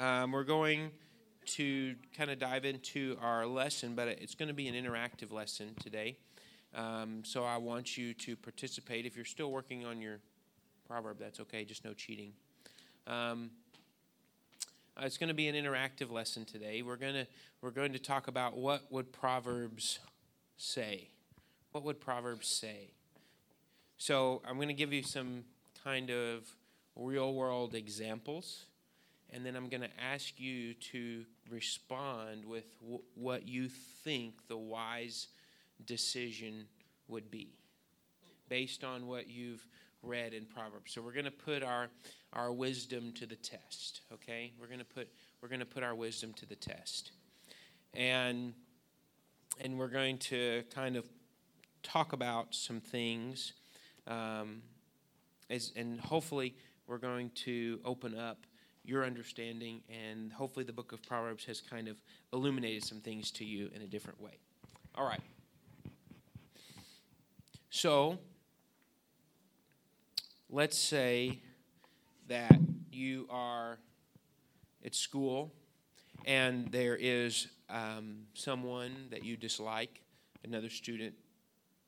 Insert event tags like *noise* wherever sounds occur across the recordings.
um, we're going to kind of dive into our lesson, but it's going to be an interactive lesson today. Um, so I want you to participate. If you're still working on your proverb, that's okay. Just no cheating. Um, uh, it's going to be an interactive lesson today. We're going to we're going to talk about what would Proverbs say. What would Proverbs say? So I'm going to give you some kind of real world examples, and then I'm going to ask you to respond with w- what you think the wise decision would be based on what you've read in Proverbs. So we're going to put our our wisdom to the test, okay? We're going to put we're going to put our wisdom to the test. And and we're going to kind of talk about some things um, as, and hopefully we're going to open up your understanding and hopefully the book of proverbs has kind of illuminated some things to you in a different way all right so let's say that you are at school and there is um, someone that you dislike, another student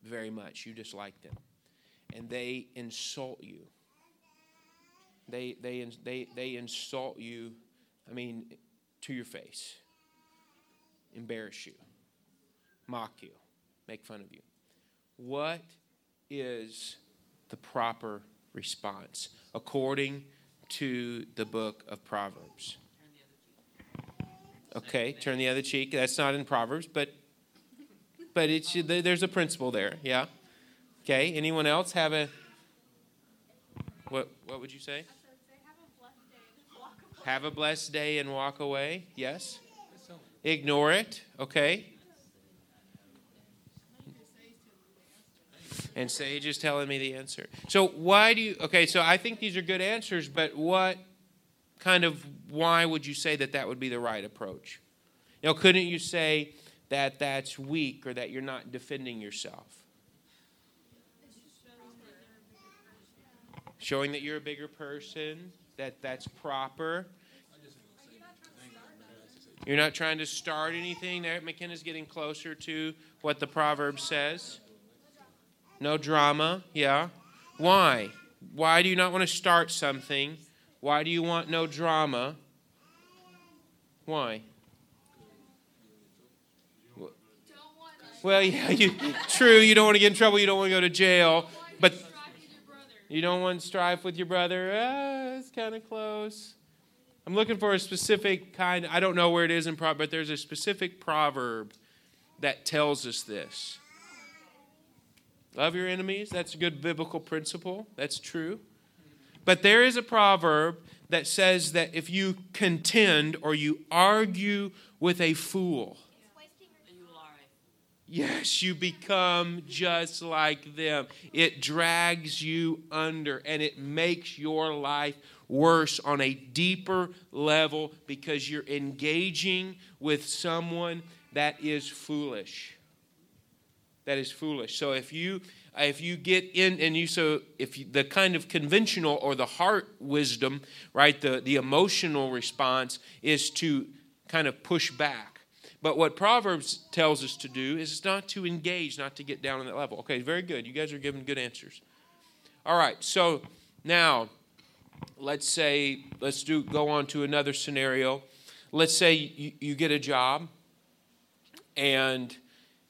very much, you dislike them, and they insult you. They, they, they, they insult you, I mean, to your face, embarrass you, mock you, make fun of you. What is the proper response according to the book of Proverbs. Okay, turn the other cheek. That's not in Proverbs, but but it's there's a principle there. Yeah. Okay. Anyone else have a what? What would you say? Have a blessed day and walk away. Yes. Ignore it. Okay. and Sage is telling me the answer. So why do you? Okay, so I think these are good answers, but what kind of why would you say that that would be the right approach? You know, couldn't you say that that's weak or that you're not defending yourself? Showing that you're a bigger person, that that's proper. You're not trying to start anything. There, McKenna's getting closer to what the proverb says. No drama, yeah. Why? Why do you not want to start something? Why do you want no drama? Why? Well, *laughs* yeah, you, true. You don't want to get in trouble. You don't want to go to jail. You don't want strife with your brother. Ah, it's kind of close. I'm looking for a specific kind. I don't know where it is in proverb, but there's a specific proverb that tells us this. Love your enemies. That's a good biblical principle. That's true. But there is a proverb that says that if you contend or you argue with a fool, yes, you become just like them. It drags you under and it makes your life worse on a deeper level because you're engaging with someone that is foolish that is foolish. So if you if you get in and you so if you, the kind of conventional or the heart wisdom, right, the the emotional response is to kind of push back. But what Proverbs tells us to do is not to engage, not to get down on that level. Okay, very good. You guys are giving good answers. All right. So now let's say let's do go on to another scenario. Let's say you, you get a job and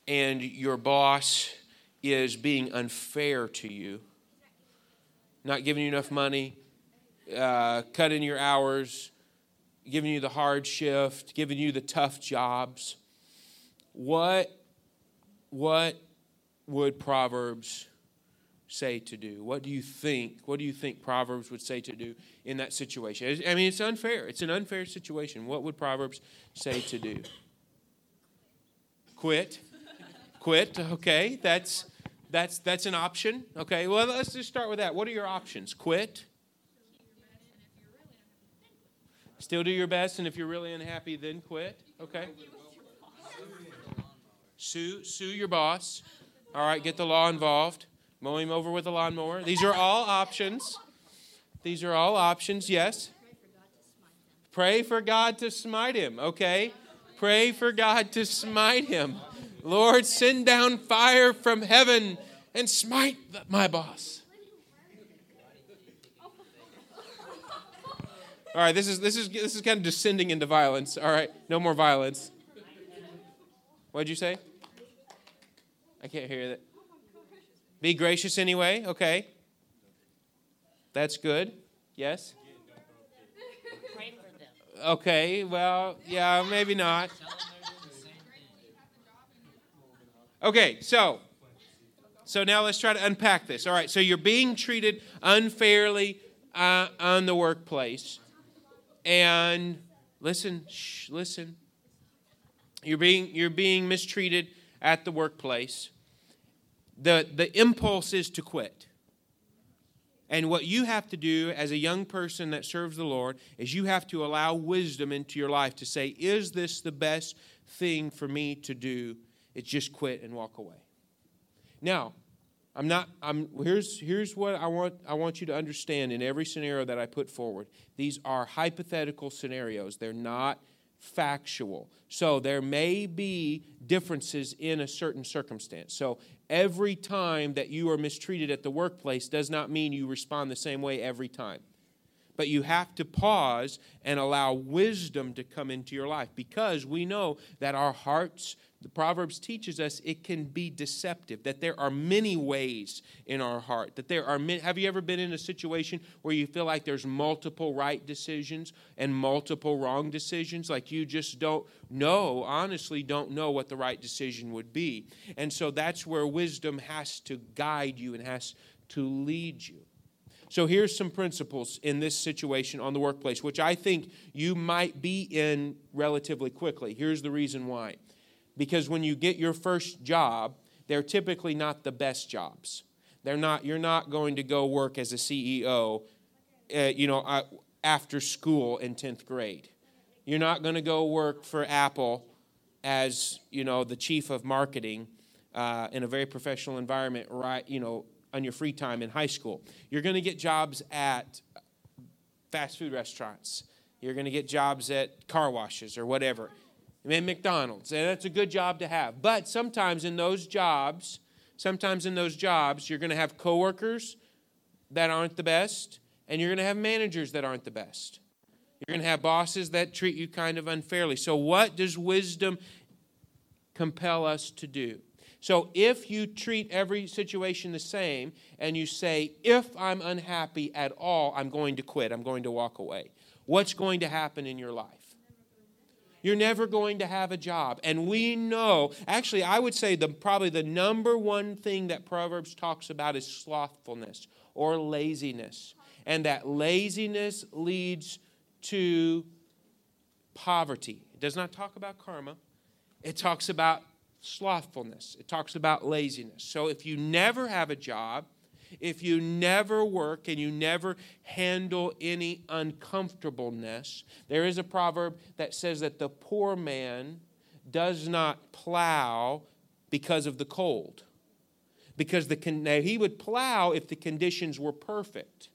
and your boss is being unfair to you, not giving you enough money, uh, cutting your hours, giving you the hard shift, giving you the tough jobs, what, what would Proverbs say to do? What do you think? What do you think Proverbs would say to do in that situation? I mean, it's unfair. It's an unfair situation. What would Proverbs say to do? Quit quit. Okay, that's that's that's an option. Okay, well let's just start with that. What are your options? Quit. Still do your best, and if you're really unhappy, then quit. Okay. Sue sue your boss. All right, get the law involved. Mow him over with a lawnmower. These are all options. These are all options. Yes. Pray for God to smite him, okay? Pray for God to smite him. Lord, send down fire from heaven and smite my boss. All right, this is this is this is kind of descending into violence. All right, no more violence. What'd you say? I can't hear that. Be gracious anyway. Okay. That's good. Yes. Okay. Well, yeah, maybe not. Okay, so so now let's try to unpack this. All right, so you're being treated unfairly uh, on the workplace. And listen, shh, listen. You're being, you're being mistreated at the workplace. The, the impulse is to quit. And what you have to do as a young person that serves the Lord is you have to allow wisdom into your life to say, is this the best thing for me to do? It's just quit and walk away. Now, I'm not I'm here's here's what I want I want you to understand in every scenario that I put forward. These are hypothetical scenarios. They're not factual. So there may be differences in a certain circumstance. So every time that you are mistreated at the workplace does not mean you respond the same way every time. But you have to pause and allow wisdom to come into your life because we know that our hearts the Proverbs teaches us it can be deceptive, that there are many ways in our heart. That there are many, have you ever been in a situation where you feel like there's multiple right decisions and multiple wrong decisions? Like you just don't know, honestly, don't know what the right decision would be. And so that's where wisdom has to guide you and has to lead you. So here's some principles in this situation on the workplace, which I think you might be in relatively quickly. Here's the reason why because when you get your first job, they're typically not the best jobs. They're not. You're not going to go work as a CEO, uh, you know, uh, after school in tenth grade. You're not going to go work for Apple as you know the chief of marketing uh, in a very professional environment, right? You know, on your free time in high school. You're going to get jobs at fast food restaurants. You're going to get jobs at car washes or whatever in McDonald's. And that's a good job to have. But sometimes in those jobs, sometimes in those jobs, you're going to have coworkers that aren't the best, and you're going to have managers that aren't the best. You're going to have bosses that treat you kind of unfairly. So, what does wisdom compel us to do? So, if you treat every situation the same and you say, if I'm unhappy at all, I'm going to quit, I'm going to walk away, what's going to happen in your life? you're never going to have a job. And we know, actually, I would say the probably the number one thing that Proverbs talks about is slothfulness or laziness. And that laziness leads to poverty. It does not talk about karma. It talks about slothfulness. It talks about laziness. So if you never have a job, if you never work and you never handle any uncomfortableness, there is a proverb that says that the poor man does not plow because of the cold. Because the he would plow if the conditions were perfect.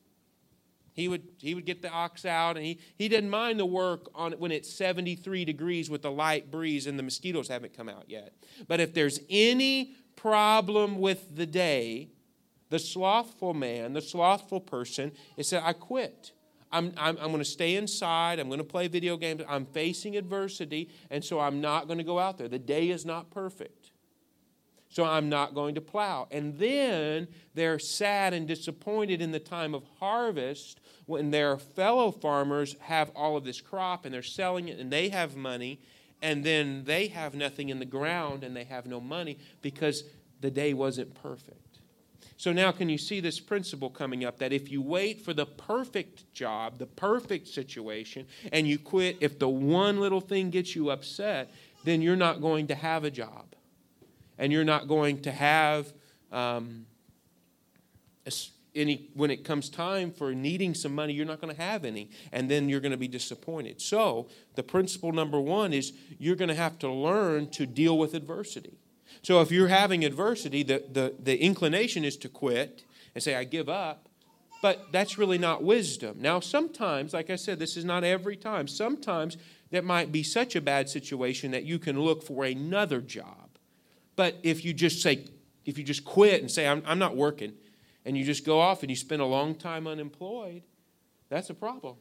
He would, he would get the ox out and he, he didn't mind the work on when it's 73 degrees with a light breeze and the mosquitoes haven't come out yet. But if there's any problem with the day, the slothful man, the slothful person, is said, I quit. I'm, I'm, I'm going to stay inside. I'm going to play video games. I'm facing adversity, and so I'm not going to go out there. The day is not perfect. So I'm not going to plow. And then they're sad and disappointed in the time of harvest when their fellow farmers have all of this crop and they're selling it and they have money, and then they have nothing in the ground and they have no money because the day wasn't perfect. So now, can you see this principle coming up that if you wait for the perfect job, the perfect situation, and you quit if the one little thing gets you upset, then you're not going to have a job. And you're not going to have um, any, when it comes time for needing some money, you're not going to have any. And then you're going to be disappointed. So, the principle number one is you're going to have to learn to deal with adversity. So if you're having adversity, the, the, the inclination is to quit and say, I give up. but that's really not wisdom. Now, sometimes, like I said, this is not every time. Sometimes that might be such a bad situation that you can look for another job. But if you just say, if you just quit and say, I'm, I'm not working, and you just go off and you spend a long time unemployed, that's a problem.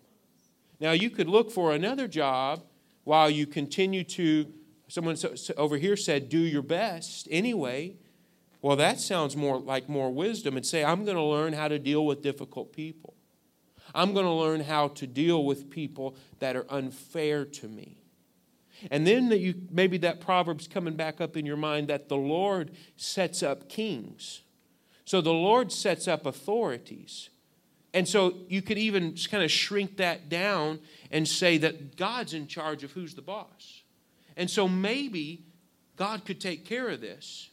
Now, you could look for another job while you continue to, someone over here said, do your best anyway. Well, that sounds more like more wisdom and say, I'm going to learn how to deal with difficult people. I'm going to learn how to deal with people that are unfair to me. And then that you maybe that proverb's coming back up in your mind that the Lord sets up kings. So the Lord sets up authorities. And so you could even kind of shrink that down and say that God's in charge of who's the boss. And so maybe God could take care of this.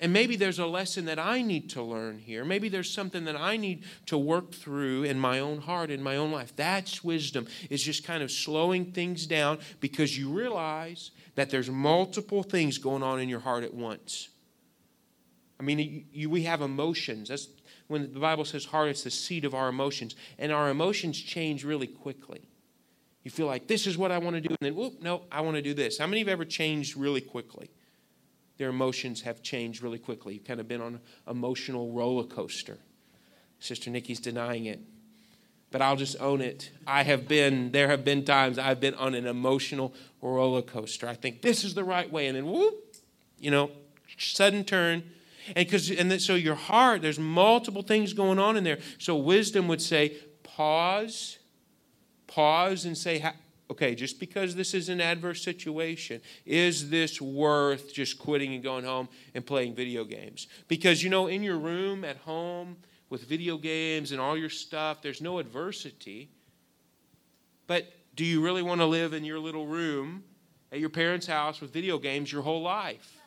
And maybe there's a lesson that I need to learn here. Maybe there's something that I need to work through in my own heart, in my own life. That's wisdom, is just kind of slowing things down because you realize that there's multiple things going on in your heart at once. I mean, you, we have emotions. That's when the Bible says heart, it's the seat of our emotions. And our emotions change really quickly. You feel like this is what I want to do, and then, whoop, no, I want to do this. How many have ever changed really quickly? Their emotions have changed really quickly. You've kind of been on an emotional roller coaster. Sister Nikki's denying it. But I'll just own it. I have been, there have been times I've been on an emotional roller coaster. I think this is the right way, and then whoop, you know, sudden turn and because and so your heart, there's multiple things going on in there. So wisdom would say, pause, pause and say, okay, just because this is an adverse situation, is this worth just quitting and going home and playing video games? Because you know, in your room at home with video games and all your stuff, there's no adversity. But do you really want to live in your little room at your parents' house with video games your whole life?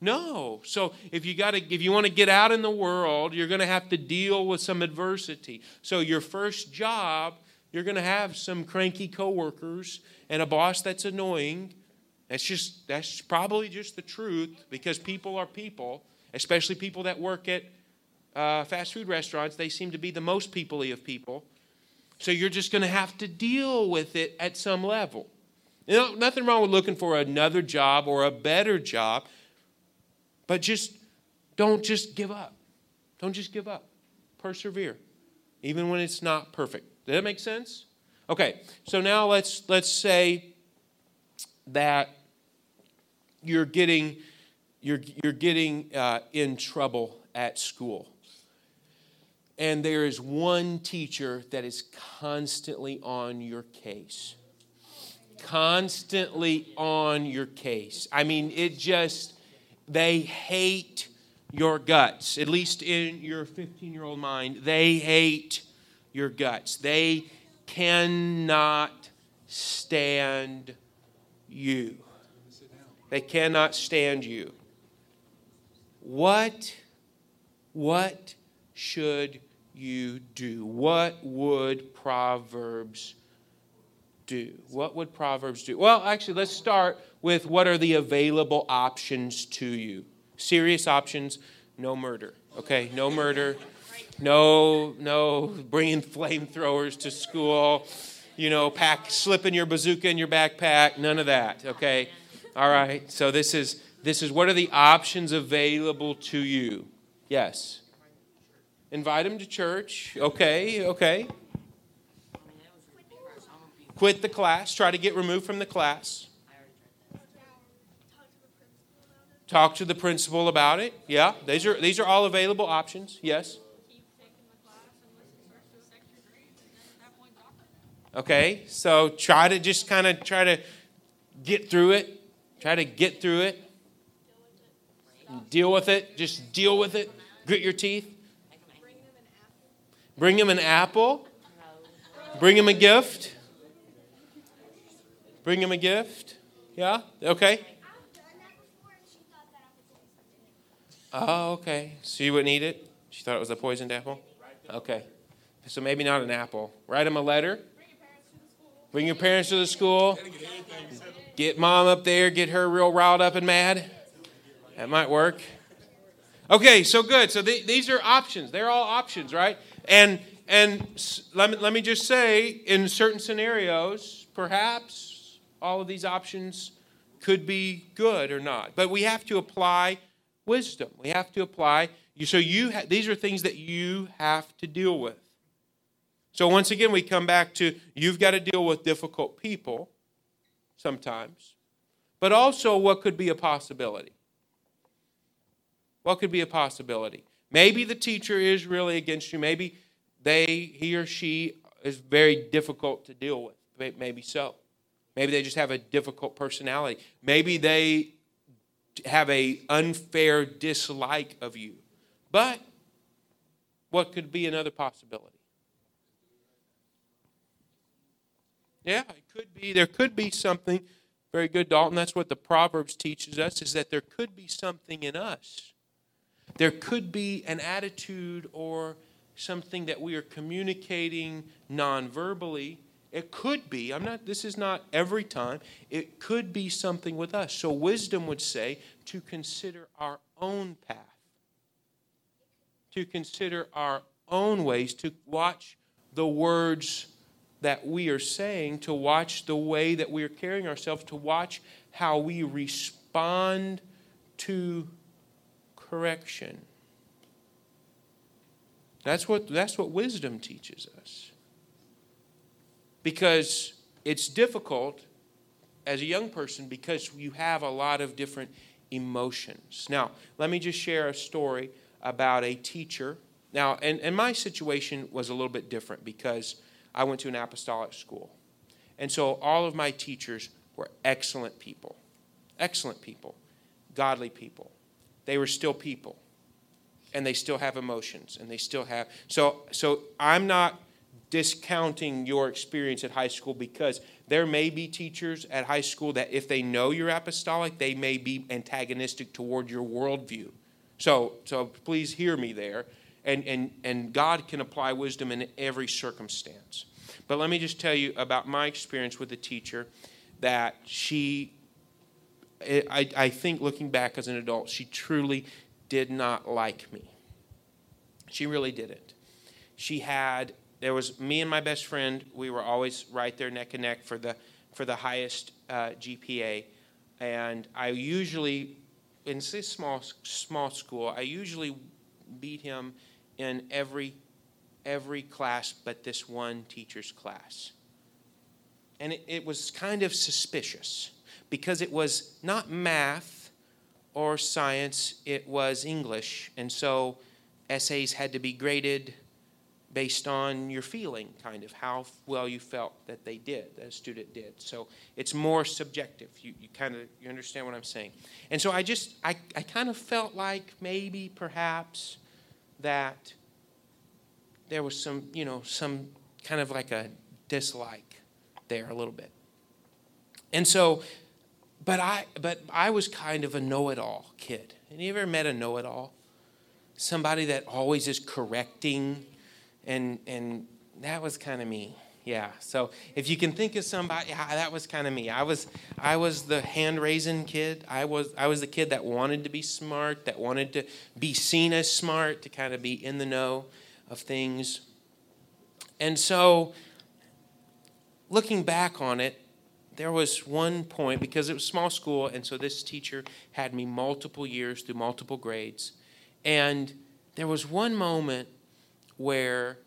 No. So if you got to if you want to get out in the world, you're going to have to deal with some adversity. So your first job, you're going to have some cranky coworkers and a boss that's annoying. That's just that's probably just the truth because people are people, especially people that work at uh, fast food restaurants. They seem to be the most peoply of people. So you're just going to have to deal with it at some level. You know, nothing wrong with looking for another job or a better job. But just don't just give up. Don't just give up. Persevere, even when it's not perfect. Does that make sense? Okay, so now let's let's say that you're getting you're you're getting uh, in trouble at school, and there is one teacher that is constantly on your case, constantly on your case. I mean, it just they hate your guts, at least in your 15 year old mind. They hate your guts. They cannot stand you. They cannot stand you. What, what should you do? What would Proverbs do? What would Proverbs do? Well, actually, let's start with what are the available options to you. Serious options, no murder. Okay, no murder. No, no bringing flamethrowers to school. You know, pack slipping your bazooka in your backpack. None of that. Okay. All right. So this is this is what are the options available to you? Yes. Invite them to church. Okay. Okay. Quit the class. Try to get removed from the class. Talk to the principal about it. Yeah, these are these are all available options. Yes. Okay, so try to just kind of try to get through it. Try to get through it. Deal with it. Just deal with it. Grit your teeth. Bring him an apple. Bring him a gift. Bring him a gift. Yeah? Okay. Oh, okay. So you wouldn't eat it? She thought it was a poisoned apple? Okay. So maybe not an apple. Write him a letter. Bring your parents to the school. Get mom up there, get her real riled up and mad. That might work. Okay, so good. So th- these are options. They're all options, right? And and let me, let me just say, in certain scenarios, perhaps all of these options could be good or not. But we have to apply wisdom. We have to apply. You so you ha- these are things that you have to deal with. So once again, we come back to you've got to deal with difficult people sometimes, but also what could be a possibility. What could be a possibility? Maybe the teacher is really against you. Maybe they, he or she, is very difficult to deal with. Maybe so. Maybe they just have a difficult personality. Maybe they have a unfair dislike of you. But what could be another possibility? Yeah, it could be. There could be something very good, Dalton. That's what the Proverbs teaches us is that there could be something in us. There could be an attitude or something that we are communicating non-verbally it could be, I'm not, this is not every time, it could be something with us. So wisdom would say to consider our own path, to consider our own ways, to watch the words that we are saying, to watch the way that we are carrying ourselves, to watch how we respond to correction. That's what, that's what wisdom teaches us because it's difficult as a young person because you have a lot of different emotions. Now, let me just share a story about a teacher. Now, and, and my situation was a little bit different because I went to an apostolic school. And so all of my teachers were excellent people, excellent people, godly people. They were still people. And they still have emotions and they still have so so I'm not discounting your experience at high school because there may be teachers at high school that if they know you're apostolic, they may be antagonistic toward your worldview. So, so please hear me there. And, and, and God can apply wisdom in every circumstance. But let me just tell you about my experience with a teacher that she, I, I think looking back as an adult, she truly did not like me. She really didn't. She had there was me and my best friend. We were always right there neck and neck for the for the highest uh, GPA, and I usually in this small small school I usually beat him in every every class but this one teacher's class. And it, it was kind of suspicious because it was not math or science, it was English. And so essays had to be graded based on your feeling, kind of how well you felt that they did, that a student did. So it's more subjective. You, you kind of you understand what I'm saying. And so I just I, I kind of felt like maybe perhaps that there was some you know some kind of like a dislike there a little bit. And so, but I but I was kind of a know-it-all kid. And you ever met a know-it-all? Somebody that always is correcting and and that was kind of me yeah. So if you can think of somebody yeah, that was kind of me. I was i was the hand raising kid. I was i was the kid that wanted to be smart that wanted to be seen as smart to kind of be in the know of things. And so looking back on it there was one point because it was small school and so this teacher had me multiple years through multiple grades. And there was one moment where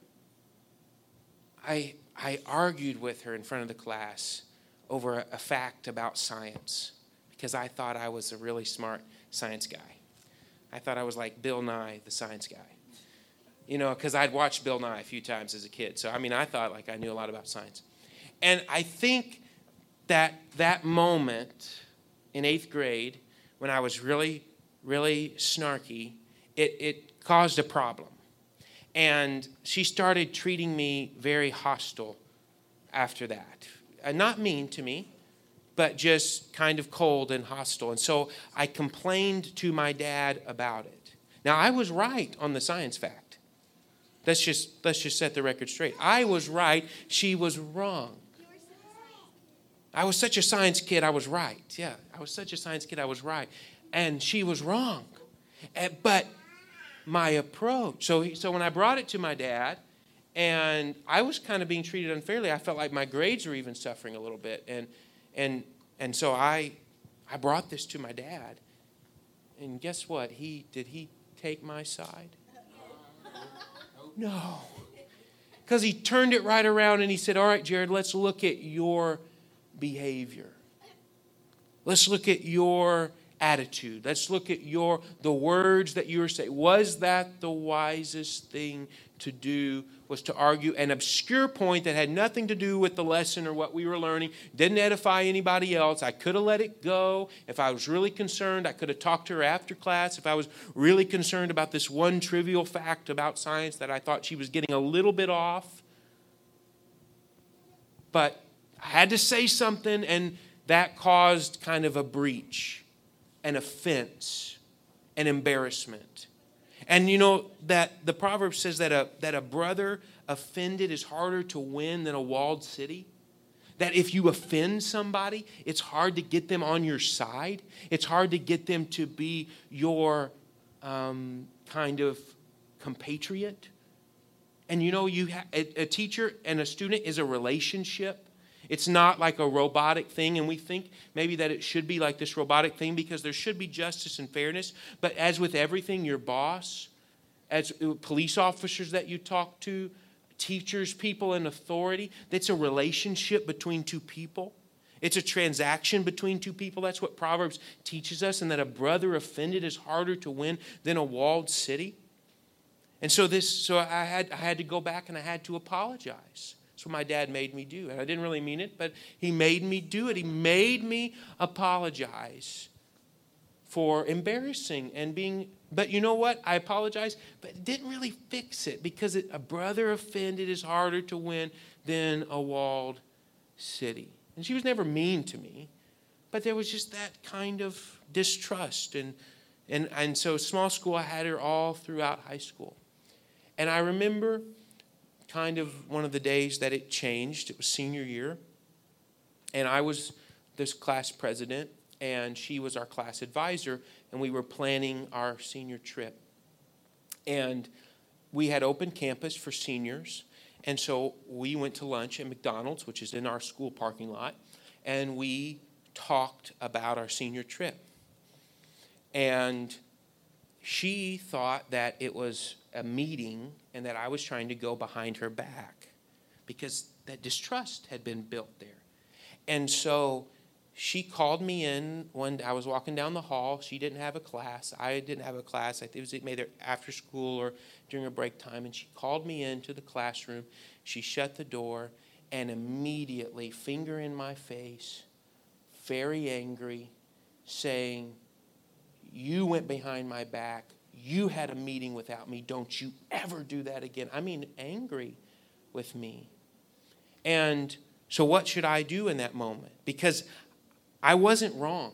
I, I argued with her in front of the class over a, fact about science because I thought I was a really smart science guy. I thought I was like Bill Nye, the science guy. You know, because I'd watched Bill Nye a few times as a kid. So, I mean, I thought like I knew a lot about science. And I think that that moment in eighth grade, when I was really, really snarky, it, it caused a problem. And she started treating me very hostile after that. Uh, not mean to me, but just kind of cold and hostile. And so I complained to my dad about it. Now I was right on the science fact. Let's just let's just set the record straight. I was right, she was wrong. I was such a science kid, I was right. Yeah, I was such a science kid, I was right. And she was wrong. Eh, but my approach. So, he, so when I brought it to my dad, and I was kind of being treated unfairly. I felt like my grades were even suffering a little bit, and and and so I I brought this to my dad, and guess what? He did he take my side? No, because he turned it right around and he said, "All right, Jared, let's look at your behavior. Let's look at your." Attitude. Let's look at your the words that you were saying. Was that the wisest thing to do? Was to argue an obscure point that had nothing to do with the lesson or what we were learning, didn't edify anybody else. I could have let it go. If I was really concerned, I could have talked to her after class. If I was really concerned about this one trivial fact about science that I thought she was getting a little bit off. But I had to say something, and that caused kind of a breach an offense, an embarrassment. And you know that the proverb says that a, that a brother offended is harder to win than a walled city. That if you offend somebody, it's hard to get them on your side. It's hard to get them to be your um, kind of compatriot. And you know, you ha- a, a teacher and a student is a relationship. It's not like a robotic thing, and we think maybe that it should be like this robotic thing because there should be justice and fairness. But as with everything, your boss, as uh, police officers that you talk to, teachers, people in authority, that's a relationship between two people. It's a transaction between two people. That's what Proverbs teaches us, and that a brother offended is harder to win than a walled city. And so this, so I had, I had to go back and I had to apologize. That's what my dad made me do. And I didn't really mean it, but he made me do it. He made me apologize for embarrassing and being. But you know what? I apologize, but it didn't really fix it because it, a brother offended is harder to win than a walled city. And she was never mean to me, but there was just that kind of distrust. And, and, and so, small school, I had her all throughout high school. And I remember kind of one of the days that it changed. It was senior year. And I was this class president, and she was our class advisor, and we were planning our senior trip. And we had open campus for seniors. And so we went to lunch at McDonald's, which is in our school parking lot, and we talked about our senior trip. And she thought that it was a meeting and that I was trying to go behind her back because that distrust had been built there. And so she called me in when I was walking down the hall. She didn't have a class. I didn't have a class. It was either after school or during a break time. And she called me into the classroom. She shut the door and immediately, finger in my face, very angry, saying, You went behind my back you had a meeting without me. Don't you ever do that again. I mean, angry with me. And so, what should I do in that moment? Because I wasn't wrong.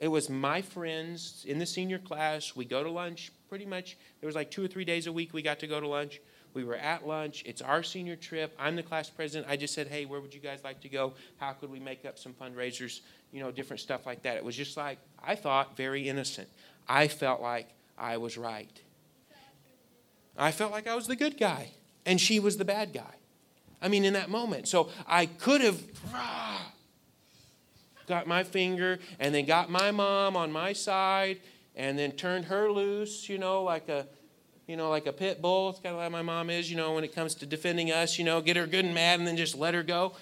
It was my friends in the senior class. We go to lunch pretty much. There was like two or three days a week we got to go to lunch. We were at lunch. It's our senior trip. I'm the class president. I just said, hey, where would you guys like to go? How could we make up some fundraisers? You know, different stuff like that. It was just like, I thought, very innocent. I felt like I was right. I felt like I was the good guy, and she was the bad guy. I mean, in that moment. So I could have *sighs* got my finger and then got my mom on my side and then turned her loose, you know, like a you know, like a pit bull. It's kind of like my mom is, you know, when it comes to defending us, you know, get her good and mad and then just let her go.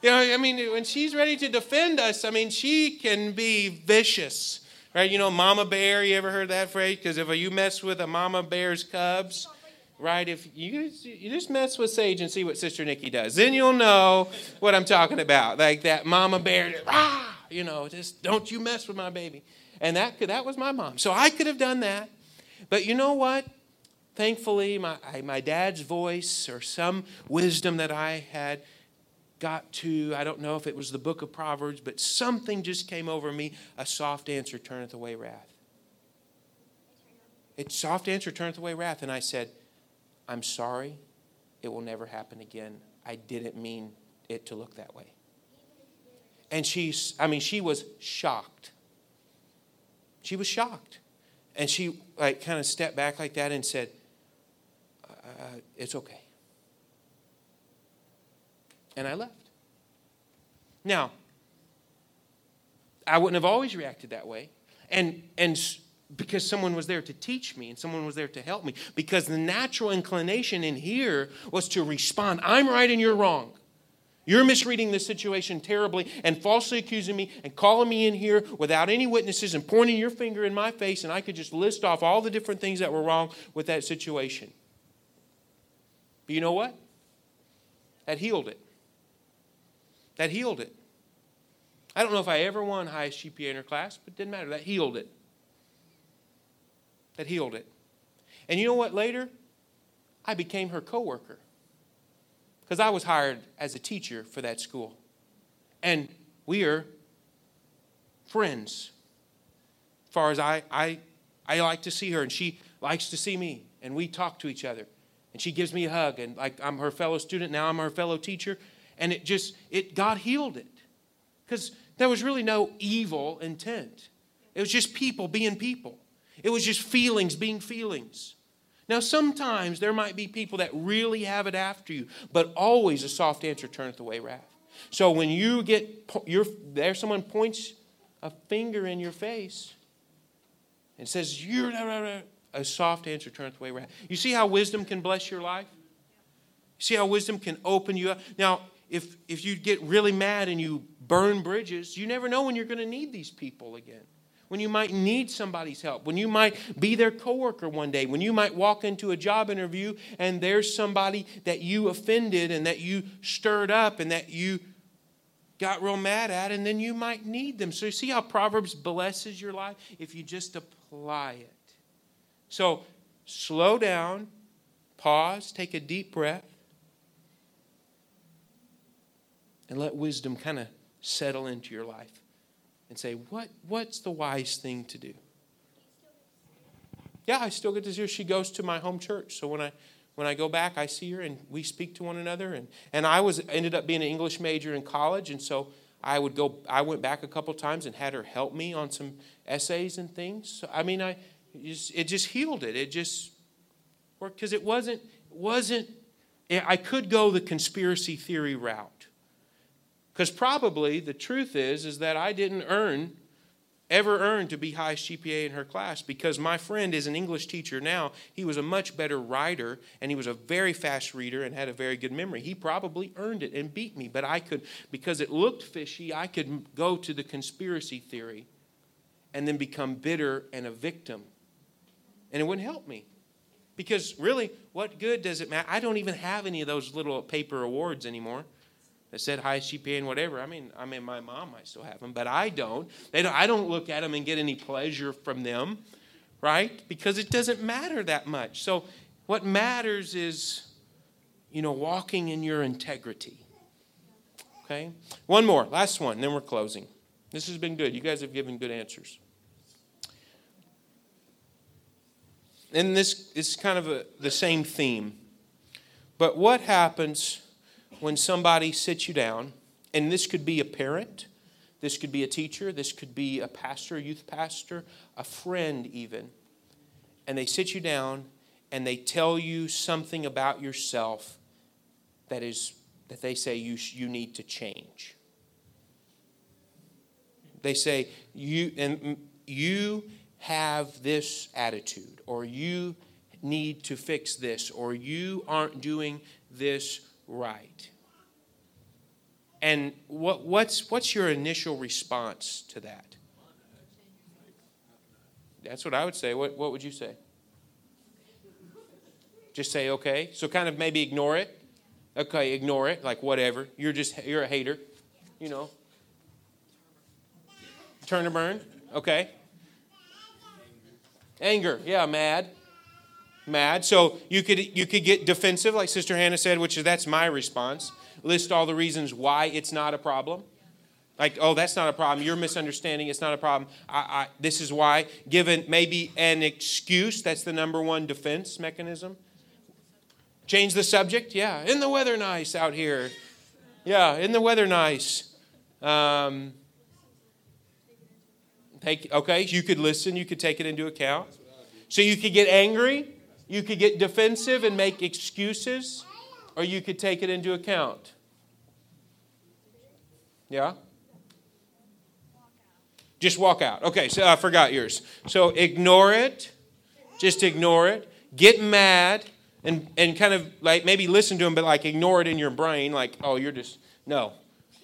You know, I mean, when she's ready to defend us, I mean, she can be vicious. Right? You know, mama bear, you ever heard that phrase? Because if you mess with a mama bear's cubs, right? If you, you just mess with Sage and see what Sister Nikki does, then you'll know what I'm talking about. Like that mama bear, ah, you know, just don't you mess with my baby. And that, that was my mom. So I could have done that. But you know what? Thankfully, my, my dad's voice or some wisdom that I had got to, I don't know if it was the book of Proverbs, but something just came over me. A soft answer turneth away wrath. A soft answer turneth away wrath. And I said, I'm sorry. It will never happen again. I didn't mean it to look that way. And she's, I mean, she was shocked. She was shocked. And she, like, kind of stepped back like that and said, uh, It's okay. And I left. Now, I wouldn't have always reacted that way. And, and because someone was there to teach me and someone was there to help me. Because the natural inclination in here was to respond I'm right and you're wrong. You're misreading the situation terribly and falsely accusing me and calling me in here without any witnesses and pointing your finger in my face, and I could just list off all the different things that were wrong with that situation. But you know what? That healed it. That healed it. I don't know if I ever won highest GPA in her class, but it didn't matter. That healed it. That healed it. And you know what later? I became her coworker because I was hired as a teacher for that school. And we are friends. As far as I, I, I like to see her, and she likes to see me, and we talk to each other. And she gives me a hug, and like I'm her fellow student, now I'm her fellow teacher. And it just, it God healed it. Because there was really no evil intent. It was just people being people. It was just feelings being feelings. Now, sometimes there might be people that really have it after you, but always a soft answer turneth away wrath. So when you get your there, someone points a finger in your face and says, "You're a soft answer turneth away wrath." You see how wisdom can bless your life. See how wisdom can open you up. Now, if if you get really mad and you burn bridges, you never know when you're going to need these people again. When you might need somebody's help, when you might be their coworker one day, when you might walk into a job interview and there's somebody that you offended and that you stirred up and that you got real mad at, and then you might need them. So you see how Proverbs blesses your life? If you just apply it. So slow down, pause, take a deep breath, and let wisdom kind of settle into your life and say, what, what's the wise thing to do? Yeah, I still get to see her. She goes to my home church. So when I when I go back, I see her and we speak to one another. And, and I was ended up being an English major in college, and so I would go. I went back a couple times and had her help me on some essays and things. So I mean, I it just healed it. It just worked because it wasn't wasn't. I could go the conspiracy theory route. Because probably the truth is, is that I didn't earn, ever earn to be highest GPA in her class because my friend is an English teacher now. He was a much better writer and he was a very fast reader and had a very good memory. He probably earned it and beat me, but I could, because it looked fishy, I could go to the conspiracy theory and then become bitter and a victim. And it wouldn't help me. Because really, what good does it matter? I don't even have any of those little paper awards anymore that said highest GPA and whatever. I mean, I mean, my mom might still have them, but I don't. They don't. I don't look at them and get any pleasure from them, right? Because it doesn't matter that much. So, what matters is, you know, walking in your integrity. Okay. One more, last one, then we're closing. This has been good. You guys have given good answers. And this is kind of a, the same theme. But what happens when somebody sits you down, and this could be a parent, this could be a teacher, this could be a pastor, a youth pastor, a friend, even, and they sit you down and they tell you something about yourself that is that they say you you need to change. They say you and mm, you have this attitude or you need to fix this or you aren't doing this right. And what, what's, what's your initial response to that? That's what I would say. What, what would you say? Just say okay. So kind of maybe ignore it. Okay, ignore it. Like whatever. You're just you're a hater. You know. Turn to burn. Okay. Anger. Yeah, mad. Mad. So you could you could get defensive, like Sister Hannah said, which is that's my response list all the reasons why it's not a problem. Like, oh, that's not a problem. You're misunderstanding. It's not a problem. I, I, this is why. Given maybe an excuse, that's the number one defense mechanism. Change the subject. Yeah, in the weather nice out here. Yeah, in the weather nice. Um, take okay. You could listen. You could take it into account. So you could get angry. You could get defensive and make excuses, or you could take it into account. Yeah? Just walk out. Okay, so I forgot yours. So ignore it. Just ignore it. Get mad and, and kind of like maybe listen to him, but like ignore it in your brain, like, oh, you're just, no.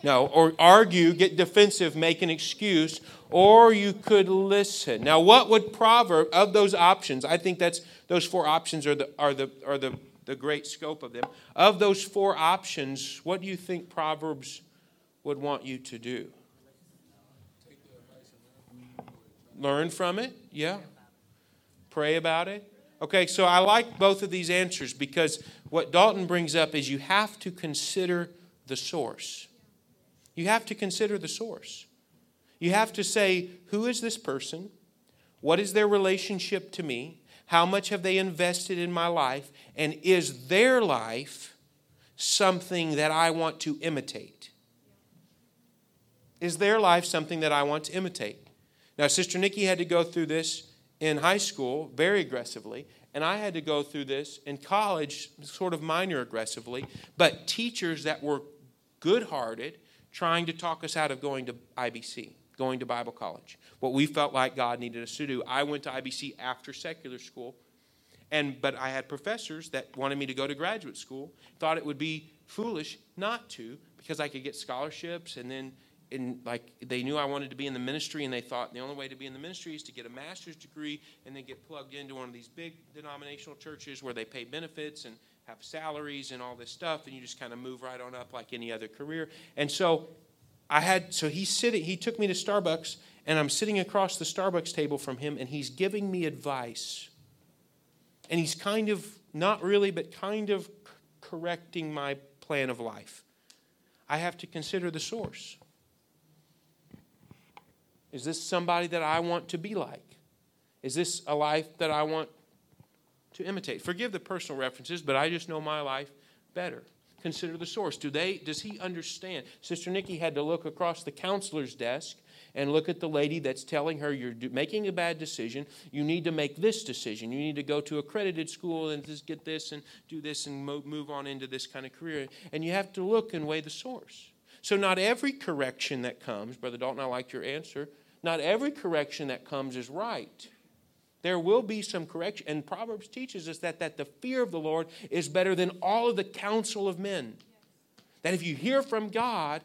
No. Or argue, get defensive, make an excuse, or you could listen. Now, what would Proverb, of those options, I think that's, those four options are the, are the, are the, the great scope of them. Of those four options, what do you think Proverbs would want you to do? Learn from it, yeah. Pray about it. Okay, so I like both of these answers because what Dalton brings up is you have to consider the source. You have to consider the source. You have to say, who is this person? What is their relationship to me? How much have they invested in my life? And is their life something that I want to imitate? Is their life something that I want to imitate? Now, Sister Nikki had to go through this in high school very aggressively, and I had to go through this in college, sort of minor aggressively. But teachers that were good hearted, trying to talk us out of going to IBC, going to Bible college, what we felt like God needed us to do. I went to IBC after secular school. And, but I had professors that wanted me to go to graduate school, thought it would be foolish not to because I could get scholarships and then and like they knew I wanted to be in the ministry, and they thought the only way to be in the ministry is to get a master's degree and then get plugged into one of these big denominational churches where they pay benefits and have salaries and all this stuff, and you just kind of move right on up like any other career. And so I had so he's sitting. He took me to Starbucks, and I'm sitting across the Starbucks table from him, and he's giving me advice, and he's kind of not really, but kind of correcting my plan of life. I have to consider the source. Is this somebody that I want to be like? Is this a life that I want to imitate? Forgive the personal references, but I just know my life better. Consider the source. Do they does he understand? Sister Nikki had to look across the counselor's desk and look at the lady that's telling her you're making a bad decision. You need to make this decision. You need to go to accredited school and just get this and do this and move on into this kind of career. And you have to look and weigh the source. So, not every correction that comes, Brother Dalton, I like your answer, not every correction that comes is right. There will be some correction. And Proverbs teaches us that, that the fear of the Lord is better than all of the counsel of men. That if you hear from God,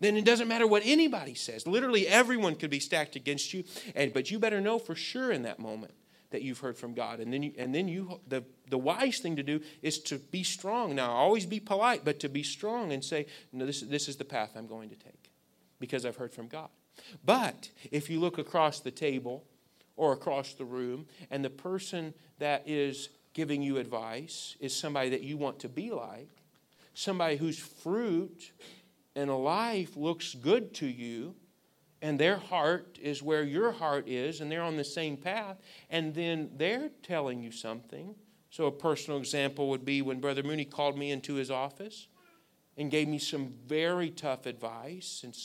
then it doesn't matter what anybody says. Literally, everyone could be stacked against you. And, but you better know for sure in that moment that you've heard from God. And then, you, and then you, the, the wise thing to do is to be strong. Now, always be polite, but to be strong and say, no, this, this is the path I'm going to take because I've heard from God. But if you look across the table or across the room and the person that is giving you advice is somebody that you want to be like, somebody whose fruit and life looks good to you, and their heart is where your heart is, and they're on the same path, and then they're telling you something. So, a personal example would be when Brother Mooney called me into his office and gave me some very tough advice and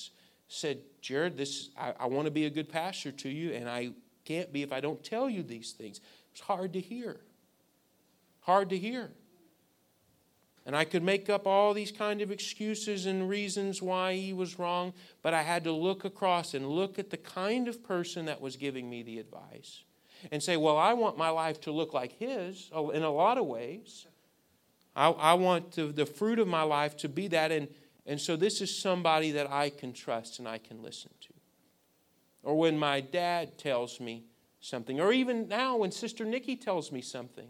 said, Jared, this I, I want to be a good pastor to you, and I can't be if I don't tell you these things. It's hard to hear. Hard to hear. And I could make up all these kind of excuses and reasons why he was wrong, but I had to look across and look at the kind of person that was giving me the advice and say, well, I want my life to look like his oh, in a lot of ways. I, I want the, the fruit of my life to be that. And, and so this is somebody that I can trust and I can listen to. Or when my dad tells me something, or even now when Sister Nikki tells me something.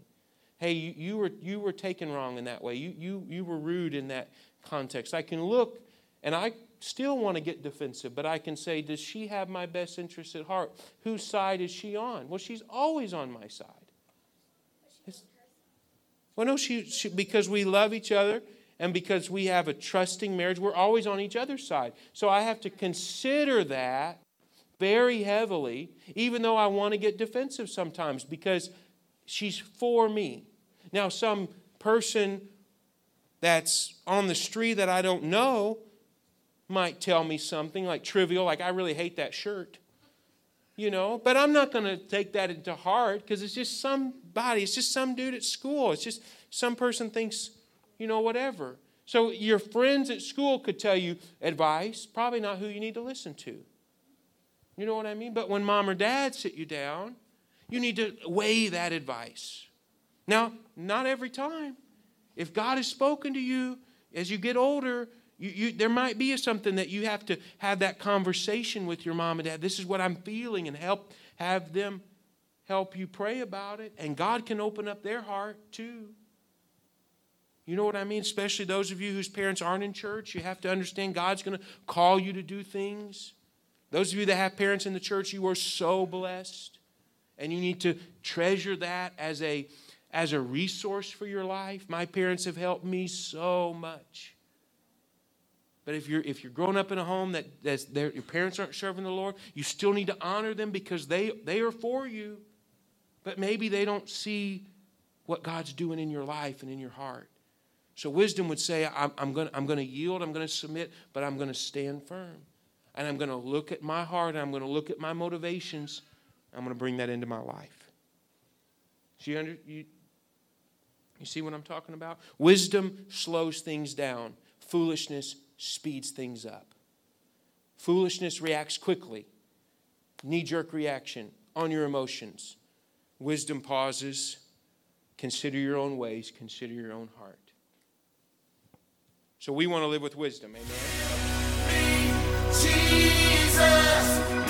Hey, you, you, were, you were taken wrong in that way. You, you, you were rude in that context. I can look and I still want to get defensive, but I can say, Does she have my best interest at heart? Whose side is she on? Well, she's always on my side. well, no, she, she because we love each other and because we have a trusting marriage, we're always on each other's side. So I have to consider that very heavily, even though I want to get defensive sometimes because she's for me. Now, some person that's on the street that I don't know might tell me something like trivial, like, I really hate that shirt. You know, but I'm not going to take that into heart because it's just somebody. It's just some dude at school. It's just some person thinks, you know, whatever. So your friends at school could tell you advice, probably not who you need to listen to. You know what I mean? But when mom or dad sit you down, you need to weigh that advice. Now, not every time. If God has spoken to you as you get older, you, you, there might be something that you have to have that conversation with your mom and dad. This is what I'm feeling, and help have them help you pray about it. And God can open up their heart too. You know what I mean? Especially those of you whose parents aren't in church, you have to understand God's going to call you to do things. Those of you that have parents in the church, you are so blessed. And you need to treasure that as a, as a resource for your life. My parents have helped me so much. But if you're if you're growing up in a home that that's your parents aren't serving the Lord, you still need to honor them because they they are for you. But maybe they don't see what God's doing in your life and in your heart. So wisdom would say, I'm, I'm going to yield, I'm going to submit, but I'm going to stand firm. And I'm going to look at my heart, I'm going to look at my motivations. I'm going to bring that into my life. So you, under, you, you see what I'm talking about? Wisdom slows things down, foolishness speeds things up. Foolishness reacts quickly, knee jerk reaction on your emotions. Wisdom pauses, consider your own ways, consider your own heart. So we want to live with wisdom. Amen. Jesus.